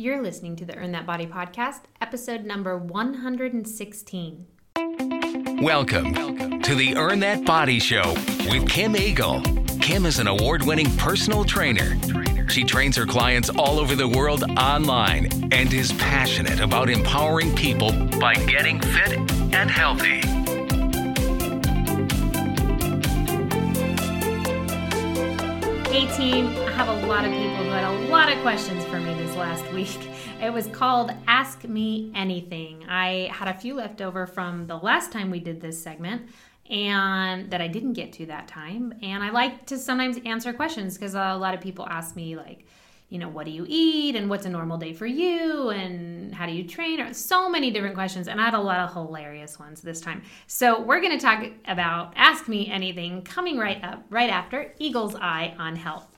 You're listening to the Earn That Body podcast, episode number 116. Welcome to the Earn That Body Show with Kim Eagle. Kim is an award winning personal trainer. She trains her clients all over the world online and is passionate about empowering people by getting fit and healthy. Hey team, I have a lot of people who had a lot of questions for me this last week. It was called Ask Me Anything. I had a few left over from the last time we did this segment and that I didn't get to that time. And I like to sometimes answer questions because a lot of people ask me like, you know, what do you eat and what's a normal day for you and how do you train? Or so many different questions. And I had a lot of hilarious ones this time. So we're going to talk about Ask Me Anything coming right up, right after Eagle's Eye on Health.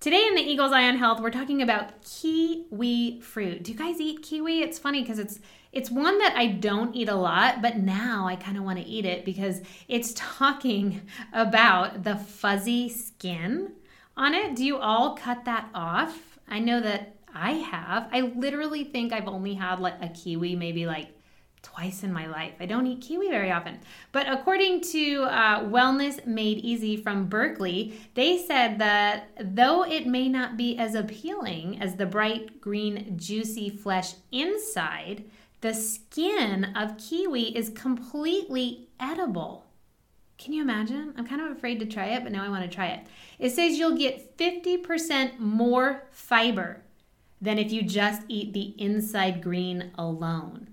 Today in the Eagle's Eye on Health, we're talking about kiwi fruit. Do you guys eat kiwi? It's funny because it's it's one that I don't eat a lot, but now I kind of want to eat it because it's talking about the fuzzy skin on it. Do you all cut that off? I know that I have. I literally think I've only had like a kiwi maybe like twice in my life. I don't eat kiwi very often. But according to uh, Wellness Made Easy from Berkeley, they said that though it may not be as appealing as the bright green, juicy flesh inside, the skin of kiwi is completely edible. Can you imagine? I'm kind of afraid to try it, but now I want to try it. It says you'll get 50% more fiber than if you just eat the inside green alone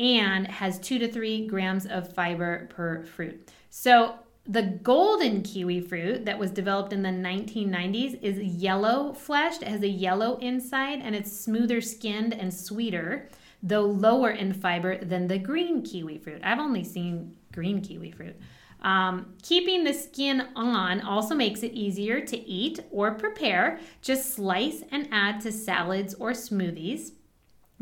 and has two to three grams of fiber per fruit. So, the golden kiwi fruit that was developed in the 1990s is yellow fleshed, it has a yellow inside, and it's smoother skinned and sweeter, though lower in fiber than the green kiwi fruit. I've only seen green kiwi fruit. Um, keeping the skin on also makes it easier to eat or prepare. Just slice and add to salads or smoothies.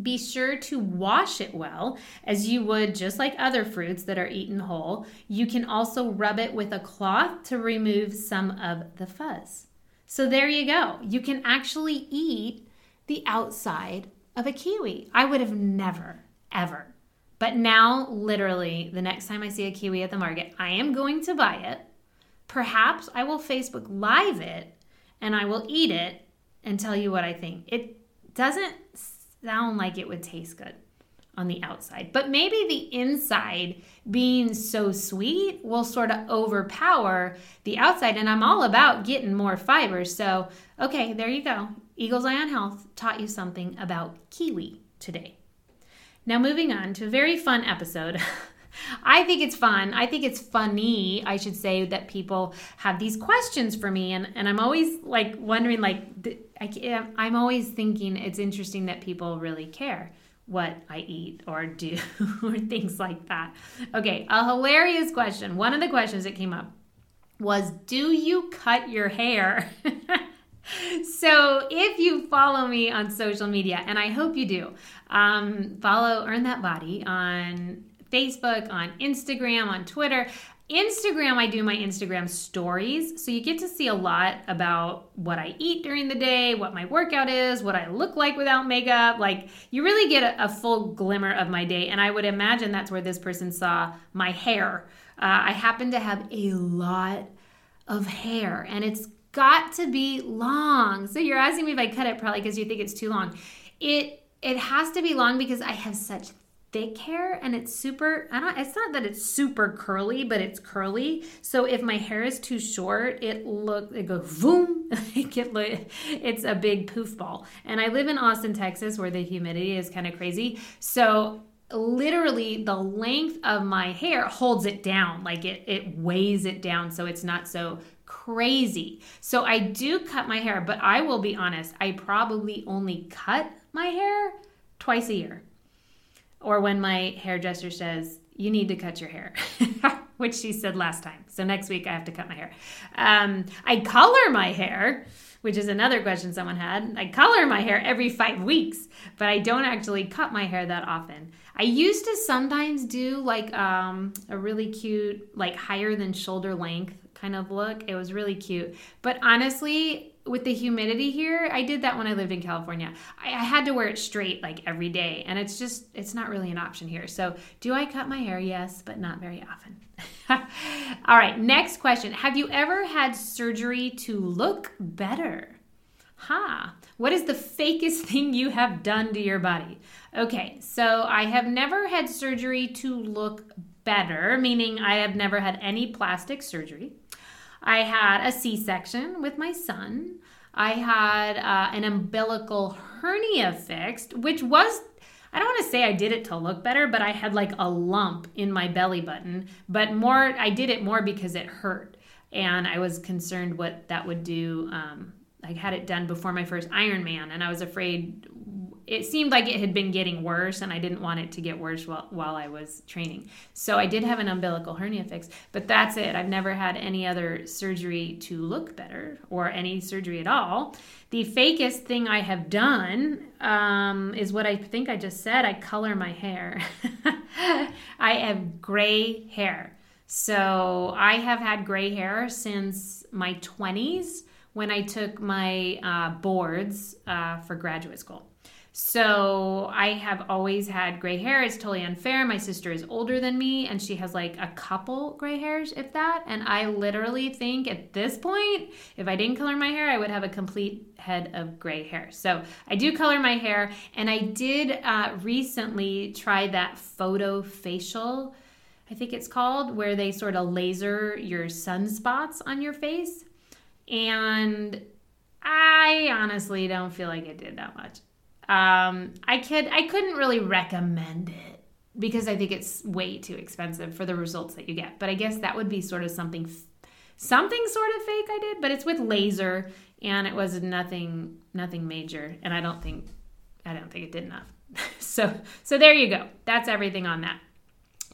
Be sure to wash it well, as you would just like other fruits that are eaten whole. You can also rub it with a cloth to remove some of the fuzz. So there you go. You can actually eat the outside of a kiwi. I would have never, ever. But now, literally, the next time I see a kiwi at the market, I am going to buy it. Perhaps I will Facebook Live it and I will eat it and tell you what I think. It doesn't sound like it would taste good on the outside. But maybe the inside being so sweet will sort of overpower the outside. And I'm all about getting more fiber. So, okay, there you go. Eagle's Eye on Health taught you something about kiwi today. Now, moving on to a very fun episode. I think it's fun. I think it's funny, I should say, that people have these questions for me. And, and I'm always like wondering, like, I, I'm always thinking it's interesting that people really care what I eat or do or things like that. Okay, a hilarious question. One of the questions that came up was Do you cut your hair? so if you follow me on social media, and I hope you do, um, follow Earn That Body on Facebook, on Instagram, on Twitter. Instagram, I do my Instagram stories. So you get to see a lot about what I eat during the day, what my workout is, what I look like without makeup. Like you really get a, a full glimmer of my day. And I would imagine that's where this person saw my hair. Uh, I happen to have a lot of hair and it's got to be long. So you're asking me if I cut it probably because you think it's too long. It it has to be long because I have such thick hair and it's super I don't it's not that it's super curly but it's curly. So if my hair is too short it look it goes boom it it's a big poof ball and I live in Austin Texas where the humidity is kind of crazy. So literally the length of my hair holds it down like it it weighs it down so it's not so crazy. So I do cut my hair but I will be honest I probably only cut my hair twice a year or when my hairdresser says, you need to cut your hair, which she said last time. So next week I have to cut my hair. Um, I color my hair, which is another question someone had. I color my hair every five weeks, but I don't actually cut my hair that often. I used to sometimes do like um, a really cute, like higher than shoulder length kind of look. It was really cute. But honestly, with the humidity here, I did that when I lived in California. I, I, had to wear it straight like every day, and it's just, it's not really an option here. So, do I cut my hair? Yes, but not very often. All right, next question Have you ever had surgery to look better? Ha! Huh. What is the fakest thing you have done to your body? Okay, so I have never had surgery to look better, meaning I have never had any plastic surgery. I had a C section with my son. I had uh, an umbilical hernia fixed, which was I don't want to say I did it to look better, but I had like a lump in my belly button. But more, I did it more because it hurt. And I was concerned what that would do. Um, I had it done before my first Ironman, and I was afraid it seemed like it had been getting worse and I didn't want it to get worse while, while I was training. So I did have an umbilical hernia fix, but that's it. I've never had any other surgery to look better or any surgery at all. The fakest thing I have done um, is what I think I just said I color my hair. I have gray hair. So I have had gray hair since my 20s when I took my uh, boards uh, for graduate school. So I have always had gray hair. It's totally unfair. My sister is older than me and she has like a couple gray hairs, if that. And I literally think at this point, if I didn't color my hair, I would have a complete head of gray hair. So I do color my hair. And I did uh, recently try that photo facial, I think it's called, where they sort of laser your sunspots on your face. And I honestly don't feel like it did that much. Um, I could I couldn't really recommend it because I think it's way too expensive for the results that you get. But I guess that would be sort of something something sort of fake I did, but it's with laser and it was nothing nothing major and I don't think I don't think it did enough. so so there you go. That's everything on that.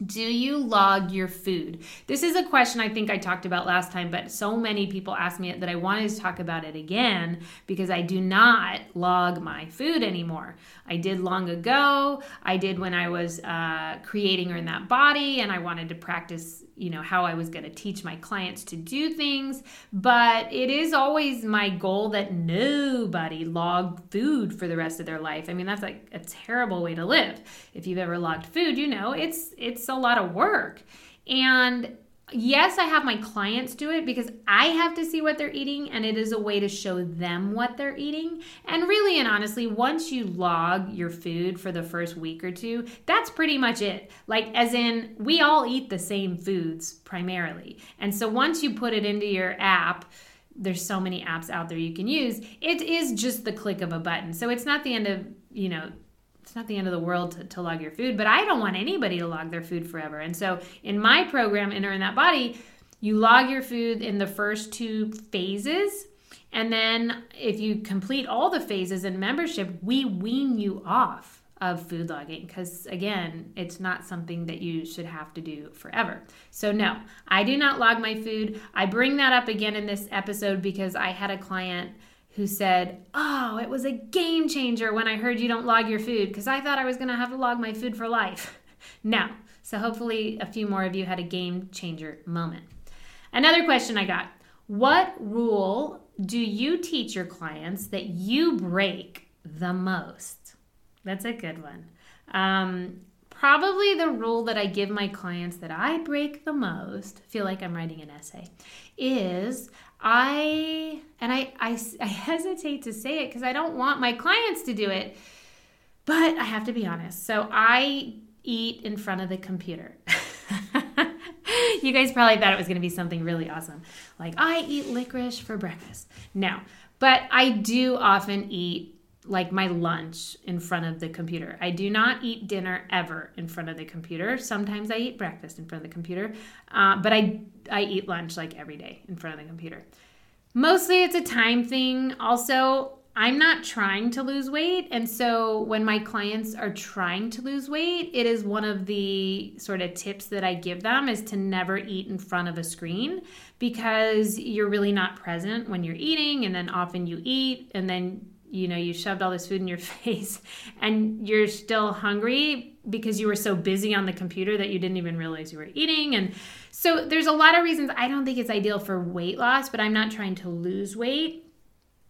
Do you log your food? This is a question I think I talked about last time, but so many people ask me it that I wanted to talk about it again because I do not log my food anymore. I did long ago. I did when I was uh, creating Earn That Body, and I wanted to practice, you know, how I was going to teach my clients to do things. But it is always my goal that nobody log food for the rest of their life. I mean, that's like a terrible way to live. If you've ever logged food, you know it's it's a lot of work. And yes, I have my clients do it because I have to see what they're eating and it is a way to show them what they're eating. And really and honestly, once you log your food for the first week or two, that's pretty much it. Like, as in, we all eat the same foods primarily. And so once you put it into your app, there's so many apps out there you can use. It is just the click of a button. So it's not the end of, you know, not the end of the world to, to, log your food, but I don't want anybody to log their food forever. And so in my program, Enter in That Body, you log your food in the first two phases. And then if you complete all the phases in membership, we wean you off of food logging because again it's not something that you should have to do forever so no i do not log my food i bring that up again in this episode because i had a client who said, Oh, it was a game changer when I heard you don't log your food because I thought I was going to have to log my food for life. no. So hopefully, a few more of you had a game changer moment. Another question I got What rule do you teach your clients that you break the most? That's a good one. Um, probably the rule that I give my clients that I break the most, feel like I'm writing an essay, is I, and I, I, I hesitate to say it because I don't want my clients to do it, but I have to be honest. So I eat in front of the computer. you guys probably thought it was going to be something really awesome. Like, I eat licorice for breakfast. No, but I do often eat like my lunch in front of the computer. I do not eat dinner ever in front of the computer. Sometimes I eat breakfast in front of the computer, uh, but I I eat lunch like every day in front of the computer. Mostly it's a time thing. Also, I'm not trying to lose weight. And so when my clients are trying to lose weight, it is one of the sort of tips that I give them is to never eat in front of a screen because you're really not present when you're eating. And then often you eat and then you know you shoved all this food in your face and you're still hungry because you were so busy on the computer that you didn't even realize you were eating. And so there's a lot of reasons. I don't think it's ideal for weight loss but i'm not trying to lose weight.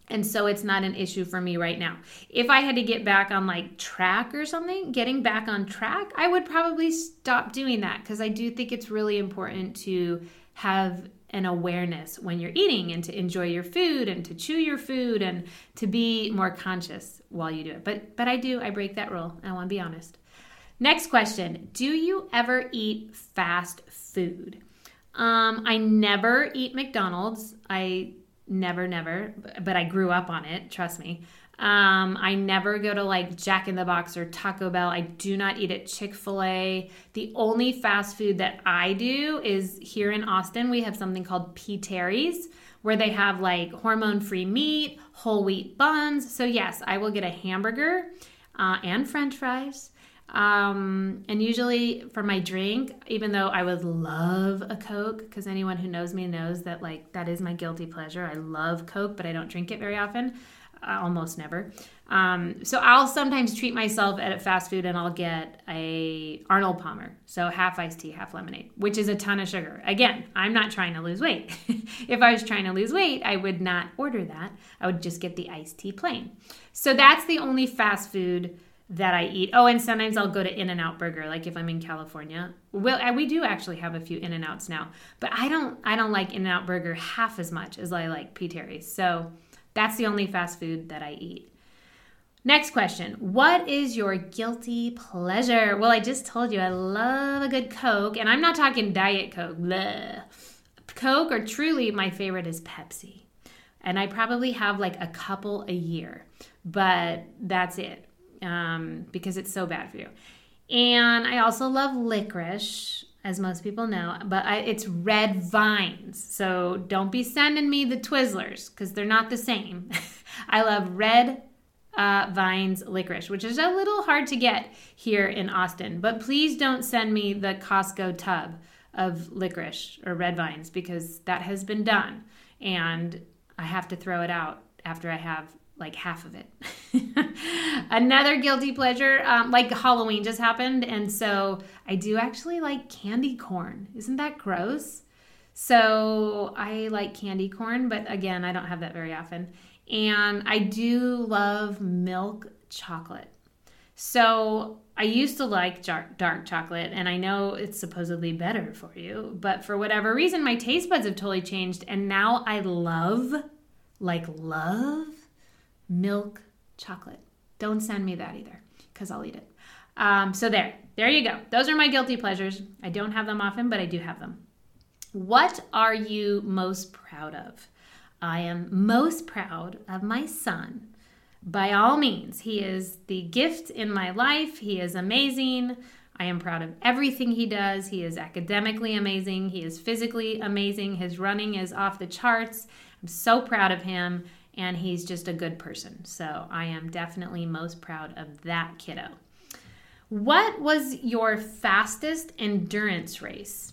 And so it's not an issue for me right now. If I had to get back on like track or something, getting back on track, I would probably stop doing that because I do think it's really important to have an awareness when you're eating and to enjoy your food and to chew your food and to be more conscious while you do it. But but I do, I break that rule. I want to be honest. Next question, do you ever eat fast food? Um, I never eat McDonald's. I never, never, but I grew up on it, trust me. Um, I never go to like Jack in the Box or Taco Bell. I do not eat at Chick fil A. The only fast food that I do is here in Austin, we have something called P. Terry's where they have like hormone free meat, whole wheat buns. So, yes, I will get a hamburger uh, and french fries. Um, and usually for my drink, even though I would love a Coke, because anyone who knows me knows that like that is my guilty pleasure. I love Coke, but I don't drink it very often, almost never. Um, so I'll sometimes treat myself at fast food and I'll get a Arnold Palmer, so half iced tea, half lemonade, which is a ton of sugar. Again, I'm not trying to lose weight. if I was trying to lose weight, I would not order that. I would just get the iced tea plain. So that's the only fast food that I eat. Oh, and sometimes I'll go to In and Out Burger, like if I'm in California. Well, we do actually have a few In and Outs now, but I don't. I don't like In and Out Burger half as much as I like P. Terry's. So that's the only fast food that I eat. Next question. What is your guilty pleasure? Well, I just told you I love a good Coke, and I'm not talking Diet Coke. Bleh. Coke, or truly, my favorite is Pepsi. And I probably have like a couple a year, but that's it um, because it's so bad for you. And I also love licorice, as most people know, but I, it's red vines. So don't be sending me the Twizzlers because they're not the same. I love red uh, vines licorice, which is a little hard to get here in Austin. But please don't send me the Costco tub of licorice or red vines because that has been done. And I have to throw it out after I have like half of it. Another guilty pleasure, um, like Halloween just happened, and so I do actually like candy corn. Isn't that gross? So I like candy corn, but again, I don't have that very often. And I do love milk chocolate. So I used to like dark chocolate, and I know it's supposedly better for you, but for whatever reason, my taste buds have totally changed, and now I love, like, love milk chocolate. Don't send me that either because I'll eat it. Um, so there, there you go. Those are my guilty pleasures. I don't have them often, but I do have them. What are you most proud of? I am most proud of my son. By all means, he is the gift in my life. He is amazing. I am proud of everything he does. He is academically amazing. He is physically amazing. His running is off the charts. I'm so proud of him and he's just a good person. So I am definitely most proud of that kiddo. What was your fastest endurance race?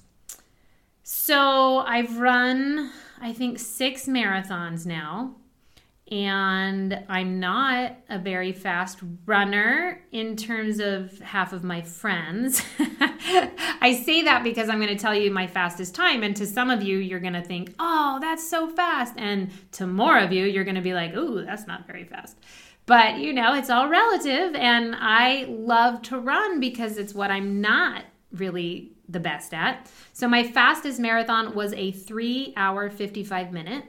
So I've run, I think, six marathons now and I'm not a very fast runner in terms of half of my friends. I say that because I'm going to tell you my fastest time, and to some of you, you're going to think, oh, that's so fast. And to more of you, you're going to be like, ooh, that's not very fast. But you know, it's all relative, and I love to run because it's what I'm not really the best at. So, my fastest marathon was a three hour, 55 minute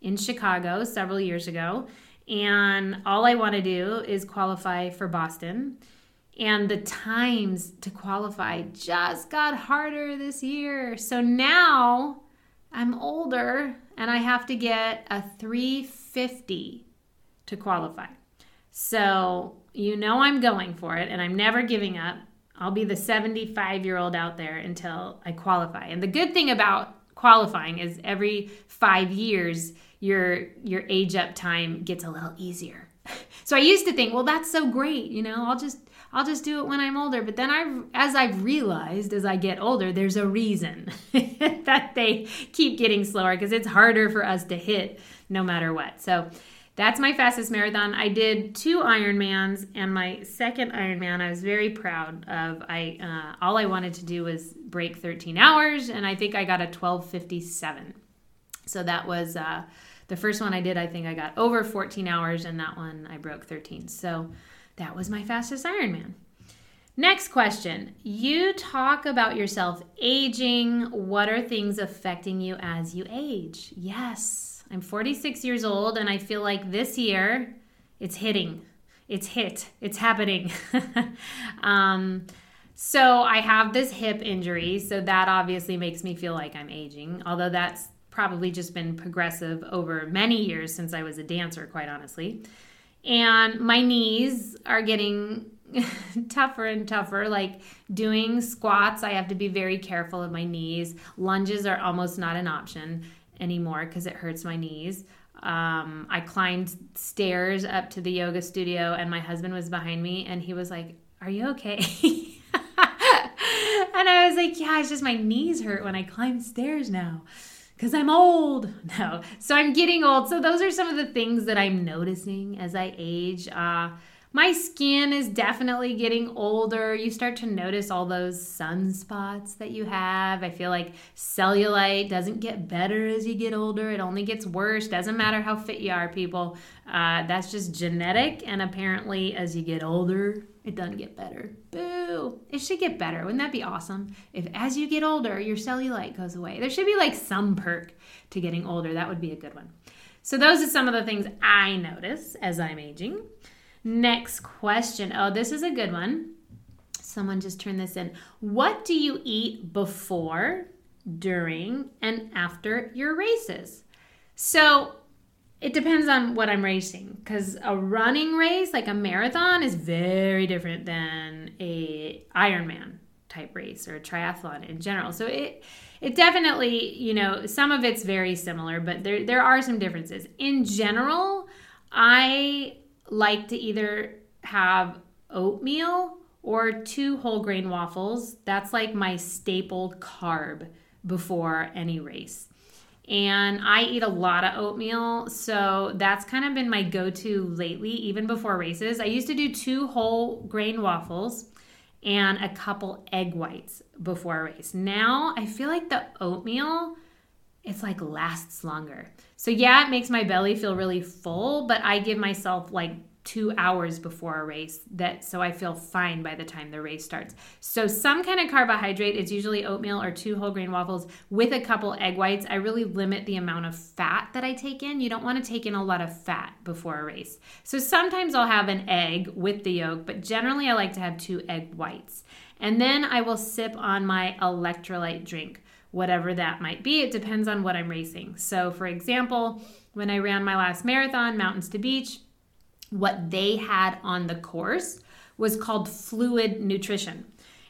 in Chicago several years ago. And all I want to do is qualify for Boston. And the times to qualify just got harder this year. So now I'm older and I have to get a 350 to qualify. So you know I'm going for it and I'm never giving up. I'll be the 75 year old out there until I qualify. And the good thing about qualifying is every five years, your your age up time gets a little easier. So I used to think, well, that's so great, you know, I'll just I'll just do it when I'm older. But then I've as I've realized as I get older, there's a reason that they keep getting slower because it's harder for us to hit no matter what. So that's my fastest marathon. I did two Ironmans, and my second Ironman I was very proud of. I uh, all I wanted to do was break 13 hours, and I think I got a 12:57. So that was uh, The first one I did, I think I got over 14 hours, and that one I broke 13. So that was my fastest Ironman. Next question. You talk about yourself aging. What are things affecting you as you age? Yes, I'm 46 years old, and I feel like this year it's hitting. It's hit. It's happening. um, so I have this hip injury, so that obviously makes me feel like I'm aging, although that's probably just been progressive over many years since I was a dancer, quite honestly. And my knees are getting tougher and tougher. Like doing squats, I have to be very careful of my knees. Lunges are almost not an option anymore because it hurts my knees. Um, I climbed stairs up to the yoga studio, and my husband was behind me, and he was like, Are you okay? and I was like, yeah, it's just my knees hurt when I climb stairs now because I'm old. No. So I'm getting old. So those are some of the things that I'm noticing as I age. Uh, my skin is definitely getting older. You start to notice all those sunspots that you have. I feel like cellulite doesn't get better as you get older, it only gets worse. Doesn't matter how fit you are, people. Uh, that's just genetic. And apparently, as you get older, it doesn't get better. Boo! It should get better. Wouldn't that be awesome? If as you get older, your cellulite goes away. There should be like some perk to getting older. That would be a good one. So, those are some of the things I notice as I'm aging. Next question. Oh, this is a good one. Someone just turned this in. What do you eat before, during, and after your races? So it depends on what I'm racing because a running race, like a marathon, is very different than a Ironman type race or a triathlon in general. So it it definitely, you know, some of it's very similar, but there there are some differences. In general, I like to either have oatmeal or two whole grain waffles. That's like my staple carb before any race. And I eat a lot of oatmeal, so that's kind of been my go to lately, even before races. I used to do two whole grain waffles and a couple egg whites before a race. Now I feel like the oatmeal, it's like lasts longer. So yeah, it makes my belly feel really full, but I give myself like two hours before a race that so I feel fine by the time the race starts. So some kind of carbohydrate, it's usually oatmeal or two whole grain waffles with a couple egg whites. I really limit the amount of fat that I take in. You don't want to take in a lot of fat before a race. So sometimes I'll have an egg with the yolk, but generally I like to have two egg whites. And then I will sip on my electrolyte drink whatever that might be. It depends on what I'm racing. So, for example, when I ran my last marathon, Mountains to Beach, what they had on the course was called fluid nutrition.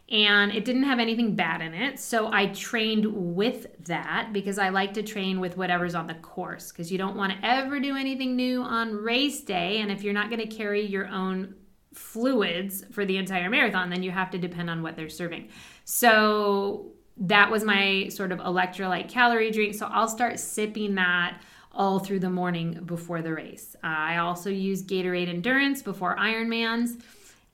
And it didn't have anything bad in it. So I trained with that because I like to train with whatever's on the course because you don't want to ever do anything new on race day. And if you're not going to carry your own fluids for the entire marathon, then you have to depend on what they're serving. So that was my sort of electrolyte calorie drink. So I'll start sipping that all through the morning before the race. I also use Gatorade Endurance before Ironmans.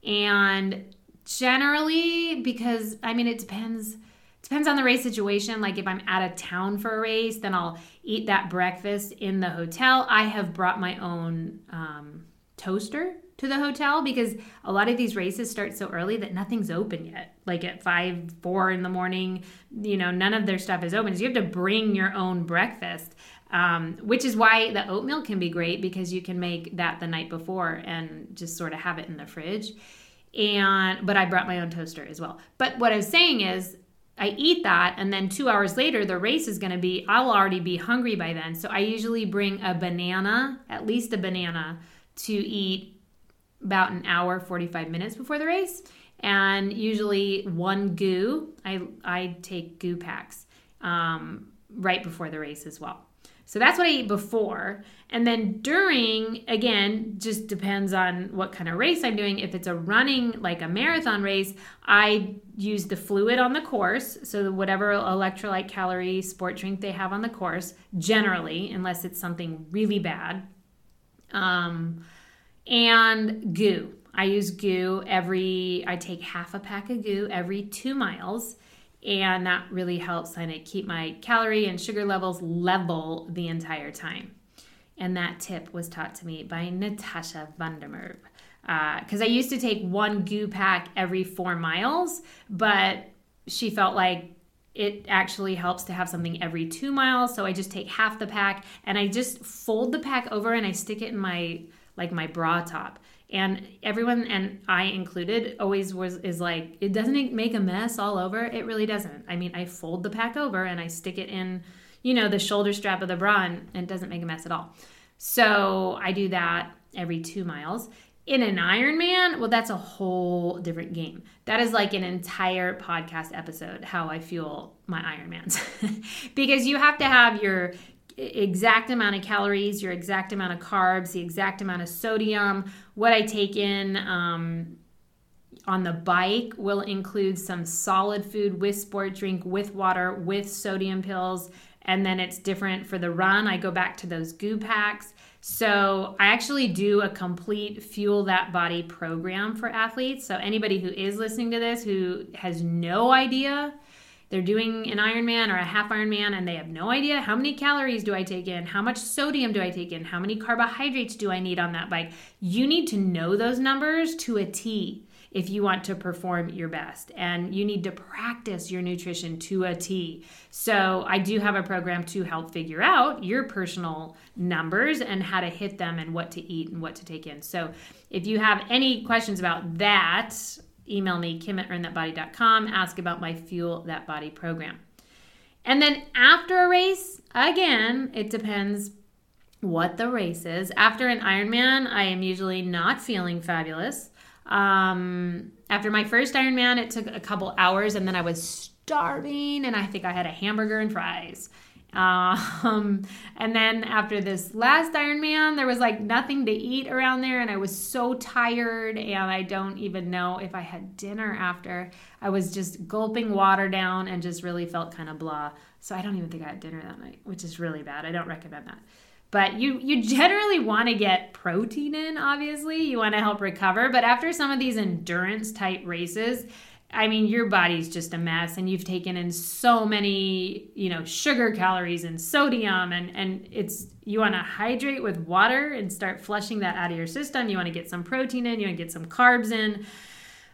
And generally, because I mean, it depends depends on the race situation. Like if I'm out of town for a race, then I'll eat that breakfast in the hotel. I have brought my own um, toaster to the hotel because a lot of these races start so early that nothing's open yet. Like at five, four in the morning, you know, none of their stuff is open. So you have to bring your own breakfast um, which is why the oatmeal can be great because you can make that the night before and just sort of have it in the fridge. And but I brought my own toaster as well. But what I was saying is I eat that, and then two hours later, the race is going to be, I'll already be hungry by then. So I usually bring a banana, at least a banana, to eat about an hour, 45 minutes before the race. And usually one GU, I, I take GU packs um, right before the race as well. So that's what I eat before. And then during, again, just depends on what kind of race I'm doing. If it's a running, like a marathon race, I use the fluid on the course. So whatever electrolyte calorie sport drink they have on the course, generally, unless it's something really bad. Um, and GU. I use GU every, I take half a pack of GU every two miles and that really helps kind of keep my calorie and sugar levels level the entire time. And that tip was taught to me by Natasha Van Der Merwe. Because uh, I used to take one GU pack every four miles, but she felt like it actually helps to have something every two miles. So I just take half the pack and I just fold the pack over and I stick it in my like my bra top. And everyone and I included always was is like it doesn't make a mess all over. It really doesn't. I mean, I fold the pack over and I stick it in, you know, the shoulder strap of the bra and it doesn't make a mess at all. So I do that every two miles in an Ironman, well, that's a whole different game. That is like an entire podcast episode, how I fuel my Ironmans. because you have to have your exact amount of calories, your exact amount of carbs, the exact amount of sodium. What I take in um, on the bike will include some solid food with sport drink, with water, with sodium pills. And then it's different for the run. I go back to those GU packs. So I actually do a complete Fuel That Body program for athletes. So anybody who is listening to this who has no idea they're doing an Ironman or a half Ironman and they have no idea how many calories do I take in, how much sodium do I take in, how many carbohydrates do I need on that bike. You need to know those numbers to a T if you want to perform your best. And you need to practice your nutrition to a T. So, I do have a program to help figure out your personal numbers and how to hit them and what to eat and what to take in. So, if you have any questions about that, email me, kim at earnthatbody.com, ask about my Fuel That Body program. And then after a race, again, it depends what the race is. After an Ironman, I am usually not feeling fabulous. Um, after my first Ironman, it took a couple hours, and then I was starving, and I think I had a hamburger and fries. Um, and then after this last Ironman, there was like nothing to eat around there, and I was so tired, and I don't even know if I had dinner after. I was just gulping water down and just really felt kind of blah. So I don't even think I had dinner that night, which is really bad. I don't recommend that but you you generally want to get protein in obviously you want to help recover but after some of these endurance type races i mean your body's just a mess and you've taken in so many you know sugar calories and sodium and and it's you want to hydrate with water and start flushing that out of your system. You want to get some protein in you want to get some carbs in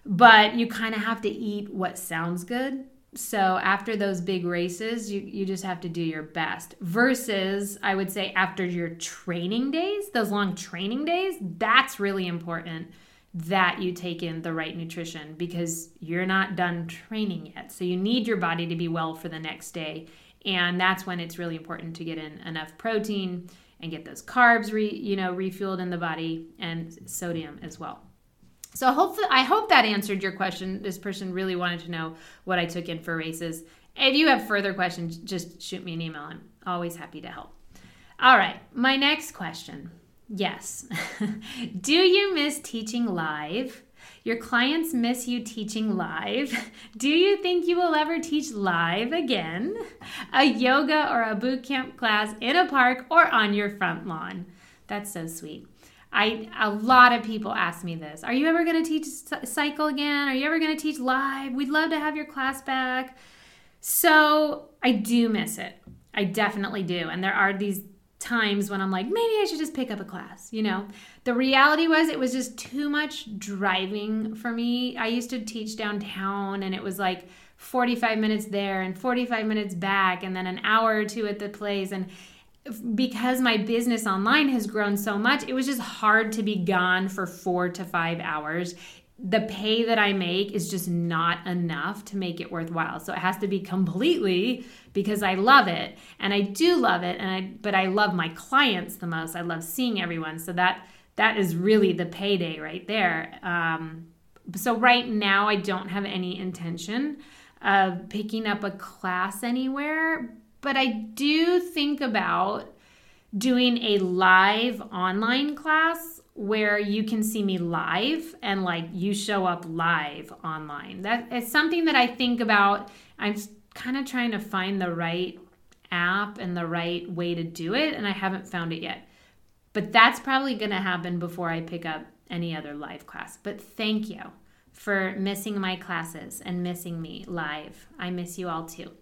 but you kind of have to eat what sounds good. So after those big races you, you just have to do your best versus i would say after your training days those long training days that's really important that you take in the right nutrition because you're not done training yet so you need your body to be well for the next day and that's when it's really important to get in enough protein and get those carbs re, you know refueled in the body and sodium as well so hopefully, I hope that answered your question. This person really wanted to know what I took in for races. If you have further questions, just shoot me an email. I'm always happy to help. All right, my next question. Yes. Do you miss teaching live? Your clients miss you teaching live. Do you think you will ever teach live again? A yoga or a boot camp class in a park or on your front lawn? That's so sweet. I a lot of people ask me this. Are you ever going to teach cycle again? Are you ever going to teach live? We'd love to have your class back. So, I do miss it. I definitely do. And there are these times when I'm like, maybe I should just pick up a class, you know? The reality was it was just too much driving for me. I used to teach downtown and it was like 45 minutes there and 45 minutes back and then an hour or two at the place and because my business online has grown so much, it was just hard to be gone for four to five hours. The pay that I make is just not enough to make it worthwhile. So it has to be completely because I love it and I do love it and I but I love my clients the most. I love seeing everyone. So that that is really the payday right there. Um, so right now I don't have any intention of picking up a class anywhere, but I do think about doing a live online class where you can see me live and like you show up live online. That is something that I think about. I'm kind of trying to find the right app and the right way to do it, and I haven't found it yet. But that's probably going to happen before I pick up any other live class. But thank you for missing my classes and missing me live. I miss you all too.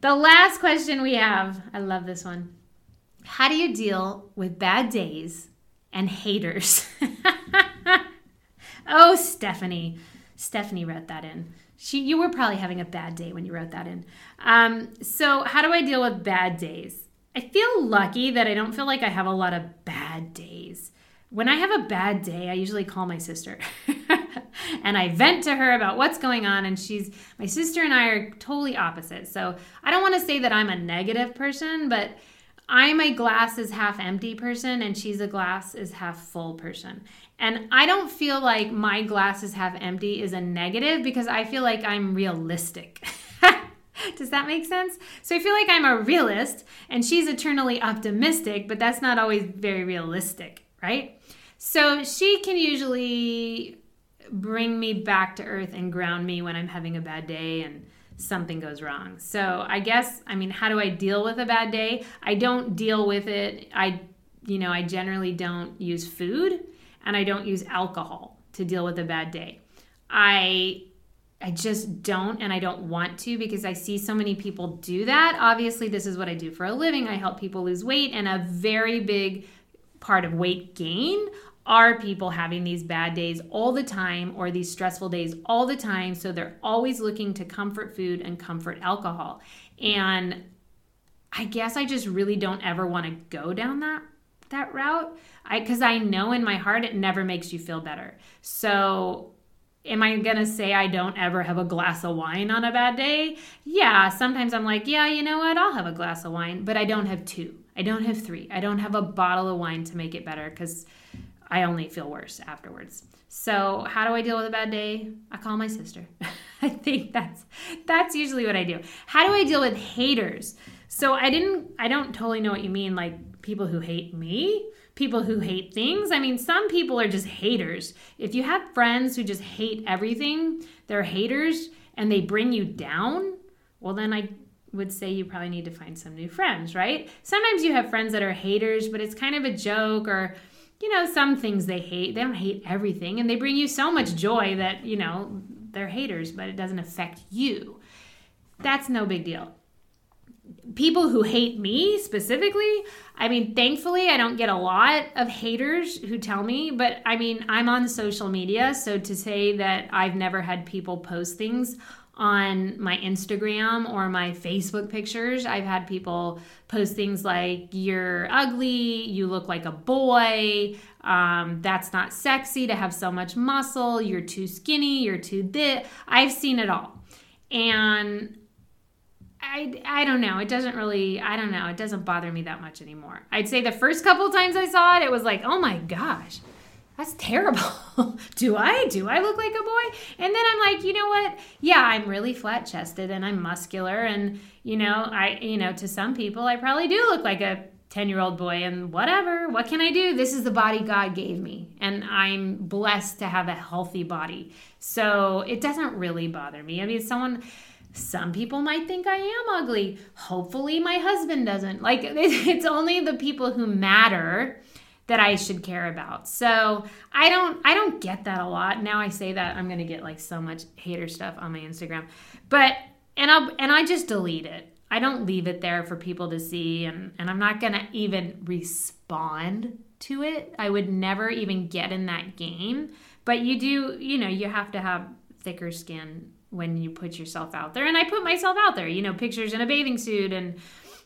The last question we have, I love this one. how do you deal with bad days and haters? oh, Stephanie. Stephanie wrote that in. She, you were probably having a bad day when you wrote that in. Um, so, how do I deal with bad days? I feel lucky that I don't feel like I have a lot of bad days. When I have a bad day, I usually call my sister and I vent to her about what's going on. And she's, my sister and I are totally opposite. So I don't want to say that I'm a negative person, but I'm a glass is half empty person and she's a glass is half full person. And I don't feel like my glass is half empty is a negative because I feel like I'm realistic. Does that make sense? So I feel like I'm a realist and she's eternally optimistic, but that's not always very realistic, right? So she can usually bring me back to earth and ground me when I'm having a bad day and something goes wrong. So I guess, I mean, how do I deal with a bad day? I don't deal with it. I, you know, I generally don't use food and I don't use alcohol to deal with a bad day. I I just don't and I don't want to because I see so many people do that. Obviously, this is what I do for a living. I help people lose weight and a very big part of weight gain are people having these bad days all the time or these stressful days all the time. So they're always looking to comfort food and comfort alcohol. And I guess I just really don't ever want to go down that that route. I cuz I know in my heart it never makes you feel better. So am I going to say I don't ever have a glass of wine on a bad day? Yeah, sometimes I'm like, yeah, you know what? I'll have a glass of wine, but I don't have two. I don't have three. I don't have a bottle of wine to make it better cuz I only feel worse afterwards. So, how do I deal with a bad day? I call my sister. I think that's that's usually what I do. How do I deal with haters? So, I didn't I don't totally know what you mean like people who hate me, people who hate things. I mean, some people are just haters. If you have friends who just hate everything, they're haters and they bring you down, well then I would say you probably need to find some new friends, right? Sometimes you have friends that are haters, but it's kind of a joke or you know, some things they hate. They don't hate everything, and they bring you so much joy that, you know, they're haters, but it doesn't affect you. That's no big deal. People who hate me specifically, I mean, thankfully, I don't get a lot of haters who tell me, but I mean, I'm on social media, so to say that I've never had people post things on my Instagram or my Facebook pictures. I've had people post things like, You're ugly, you look like a boy, um, that's not sexy to have so much muscle, you're too skinny, you're too this. I've seen it all. And I, I don't know. It doesn't really, I don't know. It doesn't bother me that much anymore. I'd say the first couple times I saw it, it was like, oh my gosh, that's terrible. do I? Do I look like a boy? And then I'm like, you know what? Yeah, I'm really flat chested and I'm muscular. And, you know, I, you know, to some people, I probably do look like a 10 year old boy and whatever. What can I do? This is the body God gave me. And I'm blessed to have a healthy body. So it doesn't really bother me. I mean, someone, some people might think I am ugly. Hopefully, my husband doesn't. Like, it's only the people who matter that I should care about. So I don't I don't get that a lot. Now I say that I'm gonna get like so much hater stuff on my Instagram. But and I'll and I just delete it. I don't leave it there for people to see and, and I'm not gonna even respond to it. I would never even get in that game. But you do, you know, you have to have thicker skin when you put yourself out there. And I put myself out there, you know, pictures in a bathing suit and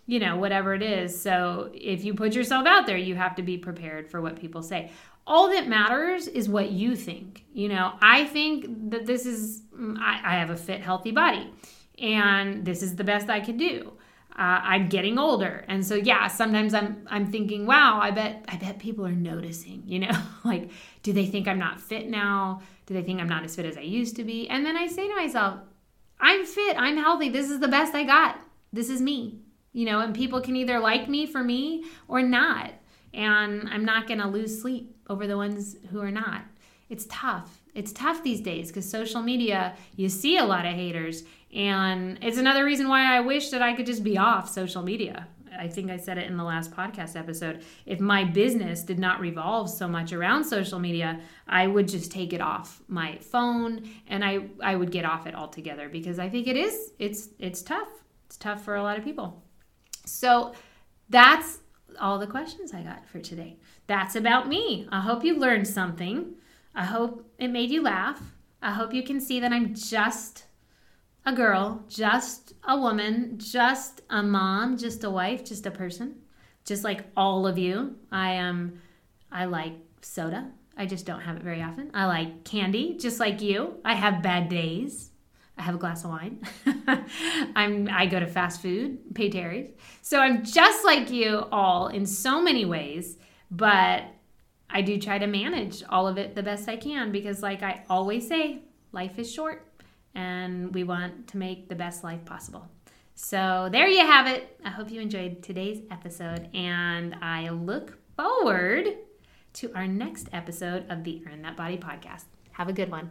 you know, whatever it is. So if you put yourself out there, you have to be prepared for what people say. All that matters is what you think. You know, I think that this is, I, I have a fit, healthy body, and this is the best I could do. Uh, I'm getting older, and so yeah, sometimes I'm I'm thinking, wow, I bet I bet people are noticing. You know, like, do they think I'm not fit now? Do they think I'm not as fit as I used to be? And then I say to myself, I'm fit, I'm healthy. This is the best I got. This is me you know, and people can either like me for me or not. And I'm not going to lose sleep over the ones who are not. It's tough. It's tough these days because social media, you see a lot of haters. And it's another reason why I wish that I could just be off social media. I think I said it in the last podcast episode. If my business did not revolve so much around social media, I would just take it off my phone and I I would get off it altogether because I think it is it's it's tough. It's tough for a lot of people. So that's all the questions I got for today. That's about me. I hope you learned something. I hope it made you laugh. I hope you can see that I'm just a girl, just a woman, just a mom, just a wife, just a person, just like all of you. I am um, I like soda. I just don't have it very often. I like candy, just like you. I have bad days. I have a glass of wine. I'm I go to fast food, pay Terry's. So I'm just like you all in so many ways, but I do try to manage all of it the best I can because like I always say, life is short and we want to make the best life possible. So there you have it. I hope you enjoyed today's episode and I look forward to our next episode of the Earn That Body podcast. Have a good one.